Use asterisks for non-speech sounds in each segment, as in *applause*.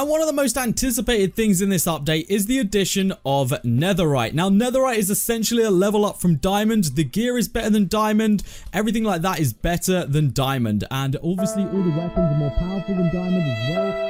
And one of the most anticipated things in this update is the addition of Netherite. Now, Netherite is essentially a level up from Diamond. The gear is better than Diamond. Everything like that is better than Diamond. And obviously, all the weapons are more powerful than Diamond as well.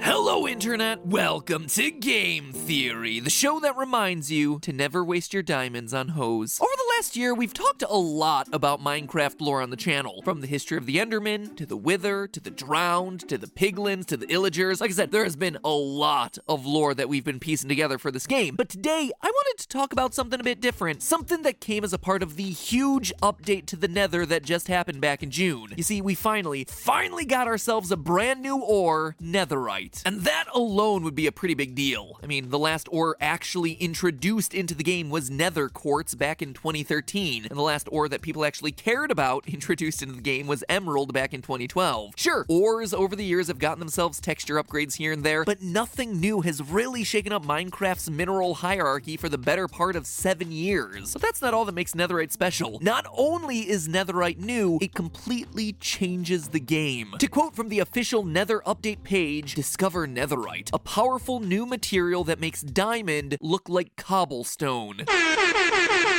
Hello, Internet, welcome to Game Theory, the show that reminds you to never waste your diamonds on hoes. Over the last year, we've talked a lot about Minecraft lore on the channel, from the history of the Enderman, to the Wither, to the Drowned, to the Piglins, to the Illagers. Like I said, there has been a lot of lore that we've been piecing together for this game. But today, I wanted to talk about something a bit different, something that came as a part of the huge update to the Nether that just happened back in June. You see, we finally, finally got ourselves a brand new ore, Netherite. And that alone would be a pretty big deal. I mean, the last ore actually introduced into the game was nether quartz back in 2013, and the last ore that people actually cared about *laughs* introduced into the game was emerald back in 2012. Sure, ores over the years have gotten themselves texture upgrades here and there, but nothing new has really shaken up Minecraft's mineral hierarchy for the better part of seven years. But that's not all that makes netherite special. Not only is netherite new, it completely changes the game. To quote from the official nether update page, discover netherite, a powerful new material that makes diamond look like cobblestone. *laughs*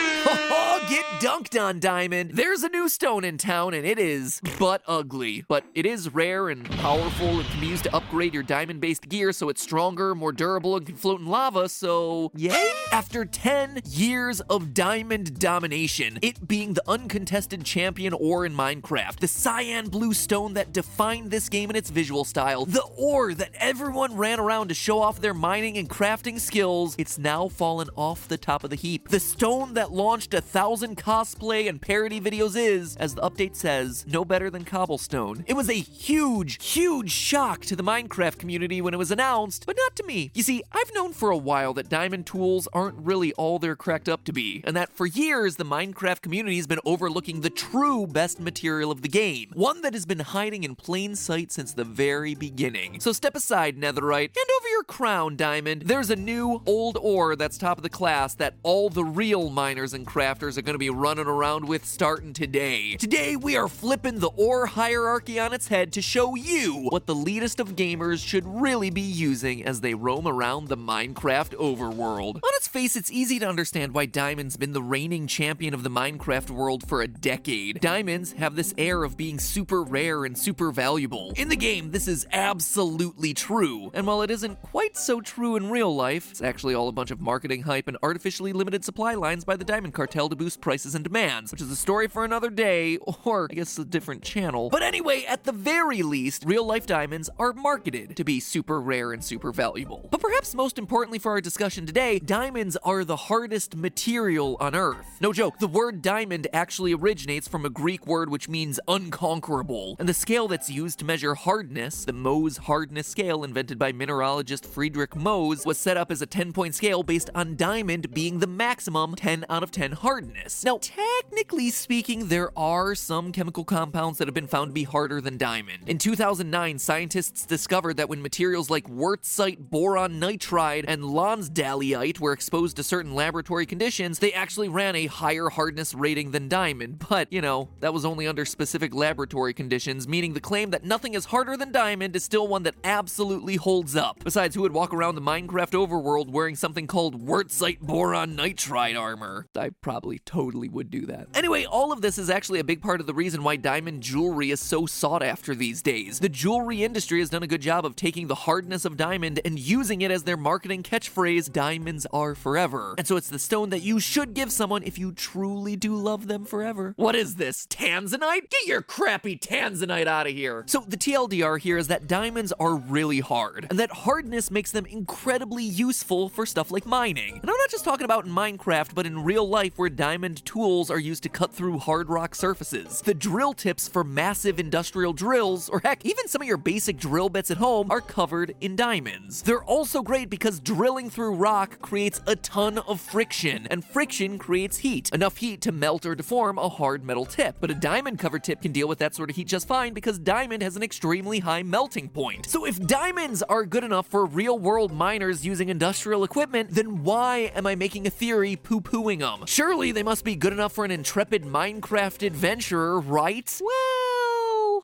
get dunked on, Diamond. There's a new stone in town, and it is but ugly. But it is rare and powerful and can be used to upgrade your diamond based gear so it's stronger, more durable, and can float in lava. So, yay! After 10 years of diamond domination, it being the uncontested champion ore in Minecraft, the cyan blue stone that defined this game in its visual style, the ore that everyone ran around to show off their mining and crafting skills, it's now fallen off the top of the heap. The stone that launched a thousand thousand cosplay and parody videos is, as the update says, no better than Cobblestone. It was a huge, huge shock to the Minecraft community when it was announced, but not to me. You see, I've known for a while that diamond tools aren't really all they're cracked up to be, and that for years the Minecraft community has been overlooking the true best material of the game, one that has been hiding in plain sight since the very beginning. So step aside, Netherite, hand over your crown, Diamond. There's a new, old ore that's top of the class that all the real miners and crafters are going to be running around with starting today. Today, we are flipping the ore hierarchy on its head to show you what the leadest of gamers should really be using as they roam around the Minecraft overworld. On its face, it's easy to understand why Diamond's been the reigning champion of the Minecraft world for a decade. Diamonds have this air of being super rare and super valuable. In the game, this is absolutely true. And while it isn't quite so true in real life, it's actually all a bunch of marketing hype and artificially limited supply lines by the Diamond Cartel to boost prices and demands, which is a story for another day, *laughs* or I guess a different channel. But anyway, at the very least, real life diamonds are marketed to be super rare and super valuable. But perhaps most importantly for our discussion today, diamonds are the hardest material on Earth. No joke, the word diamond actually originates from a Greek word which means unconquerable, and the scale that's used to measure hardness, the Mohs hardness scale invented by mineralogist Friedrich Mohs, was set up as a 10 point scale based on diamond being the maximum 10 out of 10 hardness Now, technically speaking, there are some chemical compounds that have been found to be harder than diamond. In 2009, scientists discovered that when materials like wurtzite boron nitride and lonsdaleite were exposed to certain laboratory conditions, they actually ran a higher hardness rating than diamond. But, you know, that was only under specific laboratory conditions, meaning the claim that nothing is harder than diamond is still one that absolutely holds up. Besides, who would walk around the Minecraft overworld wearing something called wurtzite boron nitride armor? I probably totally would do that. Anyway, all of this is actually a big part of the reason why diamond jewelry is so sought after these days. The jewelry industry has done a good job of taking the hardness of diamond and using it as their marketing catchphrase, diamonds are forever. And so it's the stone that you should give someone if you truly do love them forever. What is this? Tanzanite? Get your crappy tanzanite out of here. So the TLDR here is that diamonds are really hard, and that hardness makes them incredibly useful for stuff like mining. And I'm not just talking about in Minecraft, but in real life where diamonds diamond tools are used to cut through hard rock surfaces. The drill tips for massive industrial drills, or heck, even some of your basic drill bits at home, are covered in diamonds. They're also great because drilling through rock creates a ton of friction, and friction creates heat, enough heat to melt or deform a hard metal tip. But a diamond covered tip can deal with that sort of heat just fine because diamond has an extremely high melting point. So if diamonds are good enough for real world miners using industrial equipment, then why am I making a theory poo pooing them? Surely they must be good enough for an intrepid Minecraft adventurer, right?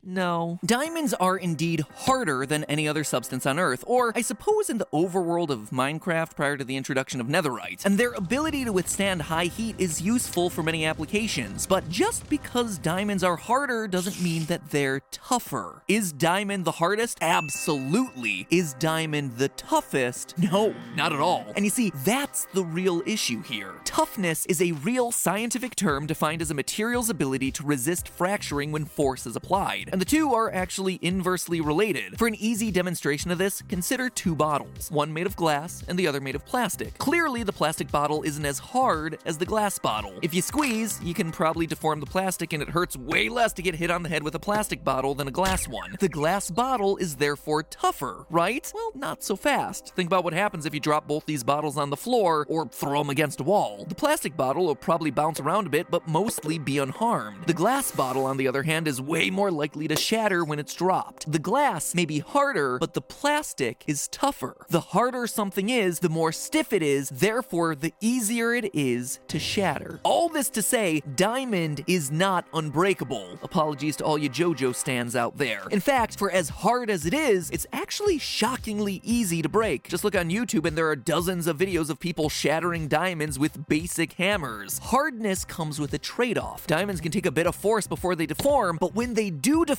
No. Diamonds are indeed harder than any other substance on Earth, or I suppose in the overworld of Minecraft prior to the introduction of netherite. And their ability to withstand high heat is useful for many applications, but just because diamonds are harder doesn't mean that they're tougher. Is diamond the hardest? Absolutely. Is diamond the toughest? No, not at all. And you see, that's the real issue here. Toughness is a real scientific term defined as a material's ability to resist fracturing when force is applied. And the two are actually inversely related. For an easy demonstration of this, consider two bottles, one made of glass and the other made of plastic. Clearly, the plastic bottle isn't as hard as the glass bottle. If you squeeze, you can probably deform the plastic and it hurts way less to get hit on the head with a plastic bottle than a glass one. The glass bottle is therefore tougher, right? Well, not so fast. Think about what happens if you drop both these bottles on the floor or throw them against a wall. The plastic bottle will probably bounce around a bit, but mostly be unharmed. The glass bottle, on the other hand, is way more likely to shatter when it's dropped. The glass may be harder, but the plastic is tougher. The harder something is, the more stiff it is, therefore, the easier it is to shatter. All this to say, diamond is not unbreakable. Apologies to all you JoJo stands out there. In fact, for as hard as it is, it's actually shockingly easy to break. Just look on YouTube and there are dozens of videos of people shattering diamonds with basic hammers. Hardness comes with a trade off. Diamonds can take a bit of force before they deform, but when they do deform,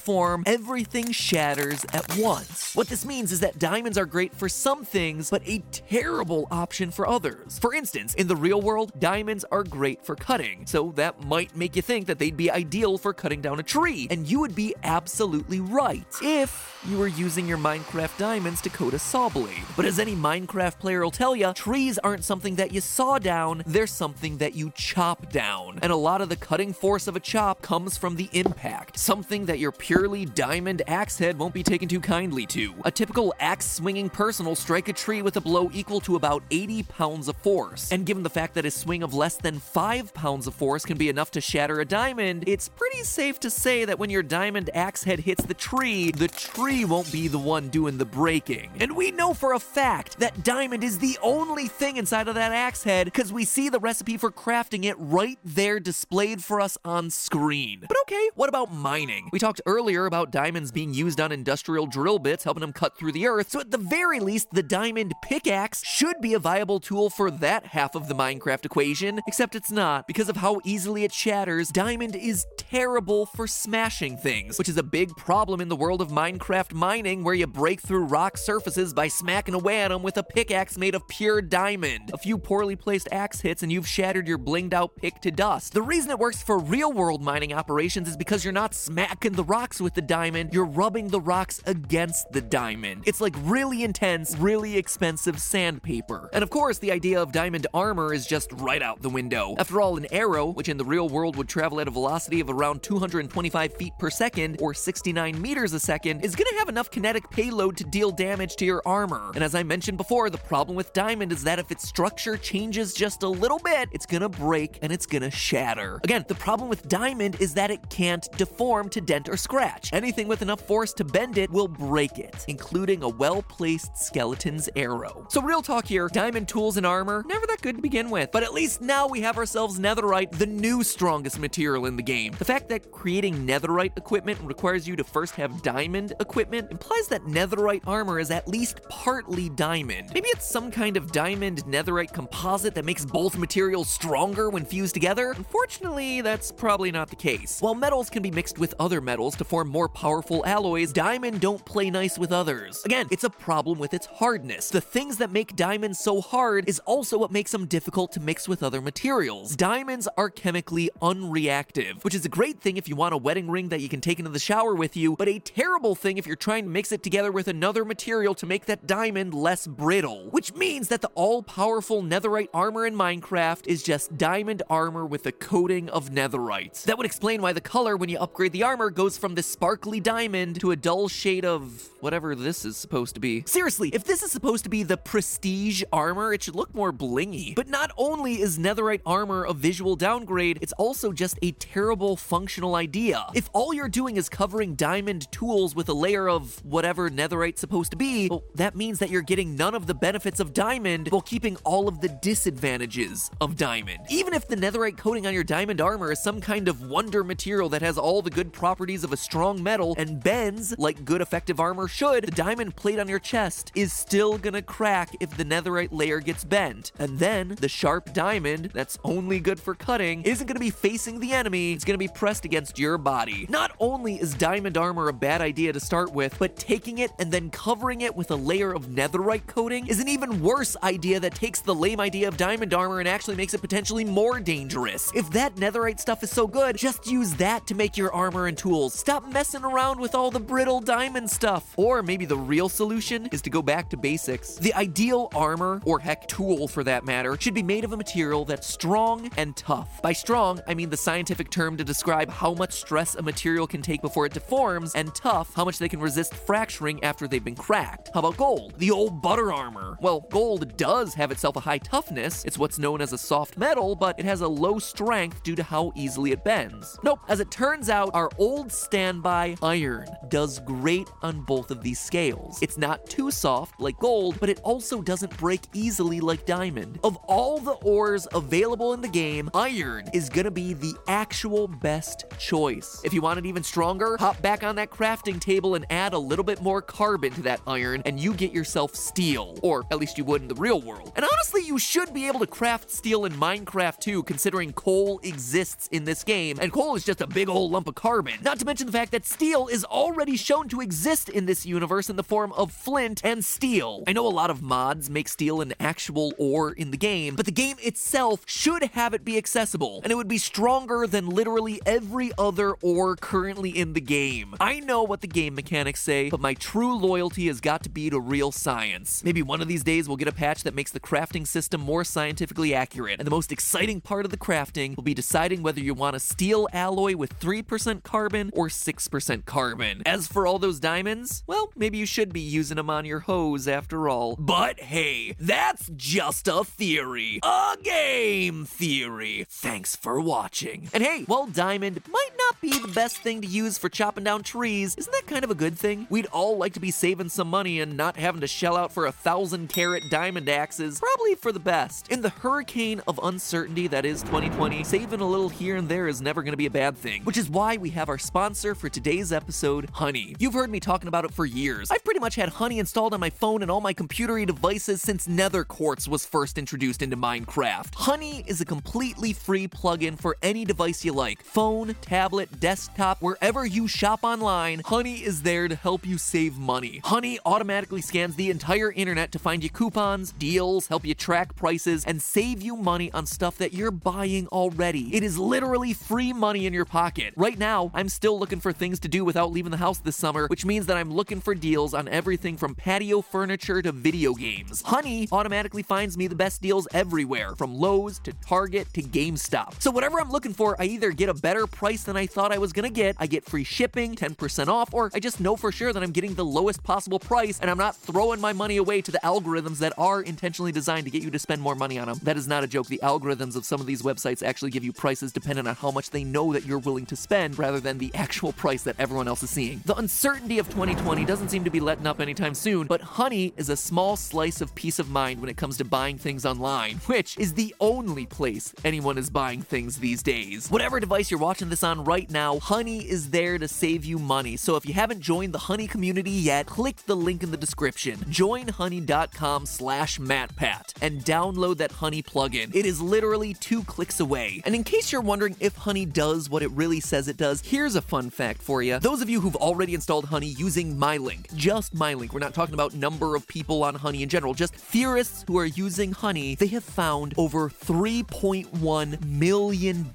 everything shatters at once. What this means is that diamonds are great for some things, but a terrible option for others. For instance, in the real world, diamonds are great for cutting, so that might make you think that they'd be ideal for cutting down a tree, and you would be absolutely right if you were using your Minecraft diamonds to coat a saw blade. But as any Minecraft player will tell you, trees aren't something that you saw down, they're something that you chop down. And a lot of the cutting force of a chop comes from the impact, something that your purely diamond axe head won't be taken too kindly to. A typical axe swinging person will strike a tree with a blow equal to about 80 pounds of force. And given the fact that a swing of less than 5 pounds of force can be enough to shatter a diamond, it's pretty safe to say that when your diamond axe head hits the tree, the tree won't be the one doing the breaking. And we know for a fact that diamond is the only thing inside of that axe head because we see the recipe for crafting it right there displayed for us on screen. But okay, what about mining? We talked earlier about diamonds being used on industrial drill bits, helping them cut through the earth, so at the very least, the diamond pickaxe should be a viable tool for that half of the Minecraft equation, except it's not. Because of how easily it shatters, diamond is terrible for smashing things, which is a big problem in the world of Minecraft mining where you break through rock surfaces by smacking away at them with a pickaxe made of pure diamond. A few poorly placed axe hits and you've shattered your blinged out pick to dust. The reason it works for real world mining operations is because you're not smacking the rocks with the diamond, you're rubbing the rocks against the diamond. It's like really intense, really expensive sandpaper. And of course, the idea of diamond armor is just right out the window. After all, an arrow, which in the real world would travel at a velocity of around 225 feet per second or 69 meters a second, is gonna have enough kinetic payload to deal damage to your armor. And as I mentioned before, the problem with diamond is that if its structure changes just a little bit, it's gonna break and it's gonna shatter. Again, the problem with diamond is that it can't deform to dent or scratch. Anything with enough force to bend it will break it, including a well placed skeleton's arrow. So, real talk here diamond tools and armor, never that good to begin with. But at least now we have ourselves netherite, the new strongest material in the game. The fact that creating netherite equipment requires you to first have diamond equipment implies that netherite armor is at least partly diamond. Maybe it's some kind of diamond netherite composite that makes both materials stronger when fused together? Unfortunately, that's probably not the case. While metals can be mixed with other metals to form more powerful alloys, diamond don't play nice with others. Again, it's a problem with its hardness. The things that make diamonds so hard is also what makes them difficult to mix with other materials. Diamonds are chemically unreactive, which is a great thing if you want a wedding ring that you can take into the shower with you, but a terrible thing if you're trying to mix it together with another material to make that diamond less brittle. Which means that the all powerful netherite armor in Minecraft is just diamond armor with a coating of netherite. That would explain why the color when you upgrade the armor goes from from this sparkly diamond to a dull shade of whatever this is supposed to be. Seriously, if this is supposed to be the prestige armor, it should look more blingy. But not only is netherite armor a visual downgrade, it's also just a terrible functional idea. If all you're doing is covering diamond tools with a layer of whatever netherite's supposed to be, well, that means that you're getting none of the benefits of diamond while keeping all of the disadvantages of diamond. Even if the netherite coating on your diamond armor is some kind of wonder material that has all the good properties of a strong metal and bends like good effective armor should, the diamond plate on your chest is still gonna crack if the netherite layer gets bent. And then the sharp diamond, that's only good for cutting, isn't gonna be facing the enemy, it's gonna be pressed against your body. Not only is diamond armor a bad idea to start with, but taking it and then covering it with a layer of netherite coating is an even worse idea that takes the lame idea of diamond armor and actually makes it potentially more dangerous. If that netherite stuff is so good, just use that to make your armor and tools. Stop messing around with all the brittle diamond stuff. Or maybe the real solution is to go back to basics. The ideal armor, or heck, tool for that matter, should be made of a material that's strong and tough. By strong, I mean the scientific term to describe how much stress a material can take before it deforms, and tough, how much they can resist fracturing after they've been cracked. How about gold? The old butter armor. Well, gold does have itself a high toughness. It's what's known as a soft metal, but it has a low strength due to how easily it bends. Nope, as it turns out, our old standby iron does great on both of these scales. It's not too soft like gold, but it also doesn't break easily like diamond. Of all the ores available in the game, iron is gonna be the actual best choice. If you want it even stronger, hop back on that crafting table and add a little bit more carbon to that iron, and you get yourself steel. Or at least you would in the real world. And honestly, you should be able to craft steel in Minecraft too, considering coal exists in this game, and coal is just a big old lump of carbon. Not to mention the fact that steel is already shown to exist in this universe in the form of flint and steel. I know a lot of mods make steel an actual ore in the game, but the game itself should have it be accessible, and it would be stronger than literally every other ore currently in the game. I know what the game mechanics say, but my true loyalty has got to be to real science. Maybe one of these days we'll get a patch that makes the crafting system more scientifically accurate, and the most exciting part of the crafting will be deciding whether you want a steel alloy with 3% carbon or 6% carbon. As for all those diamonds, well, maybe you should be using them on your hoes after all. But hey, that's just a theory. A game theory. Thanks for watching. And hey, while diamond might not be the best thing to use for chopping down trees, isn't that kind of a good thing? We'd all like to be saving some money and not having to shell out for a thousand carat diamond axes. Probably for the best. In the hurricane of uncertainty that is 2020, saving a little here and there is never going to be a bad thing. Which is why we have our sponsor for today's episode, Honey. You've heard me talking about it for years. I've pretty much had Honey installed on my phone and all my computery devices since Nether Quartz was first introduced into Minecraft. Honey is a completely free plugin for any device you like phone, tablet, desktop, wherever you shop online. Honey is there to help you save money. Honey automatically scans the entire internet to find you coupons, deals, help you track prices, and save you money on stuff that you're buying already. It is literally free money in your pocket. Right now, I'm still looking for things to do without leaving the house this summer, which means that I'm looking for deals on everything from patio furniture to video games. Honey automatically finds me the best deals everywhere, from Lowe's to Target to GameStop. So whatever I'm looking for, I either get a better price than I thought I was gonna get, I get free shipping, 10% off, or I just know for sure that I'm getting the lowest possible price and I'm not throwing my money away to the algorithms that are intentionally designed to get you to spend more money on them. That is not a joke. The algorithms of some of these websites actually give you prices dependent on how much they know that you're willing to spend rather than the actual price that everyone else is seeing. The uncertainty of 2020 doesn't seem to be letting up anytime soon, but Honey is a small slice of peace of mind when it comes to buying things online, *laughs* which is the only place anyone is buying things these days. Whatever device you're watching this on right now, Honey is there to save you money. So if you haven't joined the Honey community yet, click the link in the description. Joinhoney.com slash MattPat and download that Honey plugin. It is literally two clicks away. And in case you're wondering if Honey does what it really says it does, here's a fun fact for you. Those of you who've already installed Honey using MyLink, just MyLink, we're not talking about number of people on Honey in general, just theorists who are using Honey, they have found over $3.1 million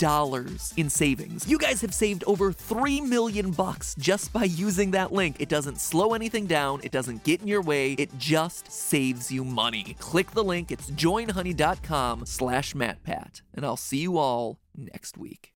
in savings. You guys have saved over 3 million bucks just by using that link. It doesn't slow anything down, it doesn't get in your way, it just saves you money. Click the link, it's joinhoney.com slash MattPat, and I'll see you all next week.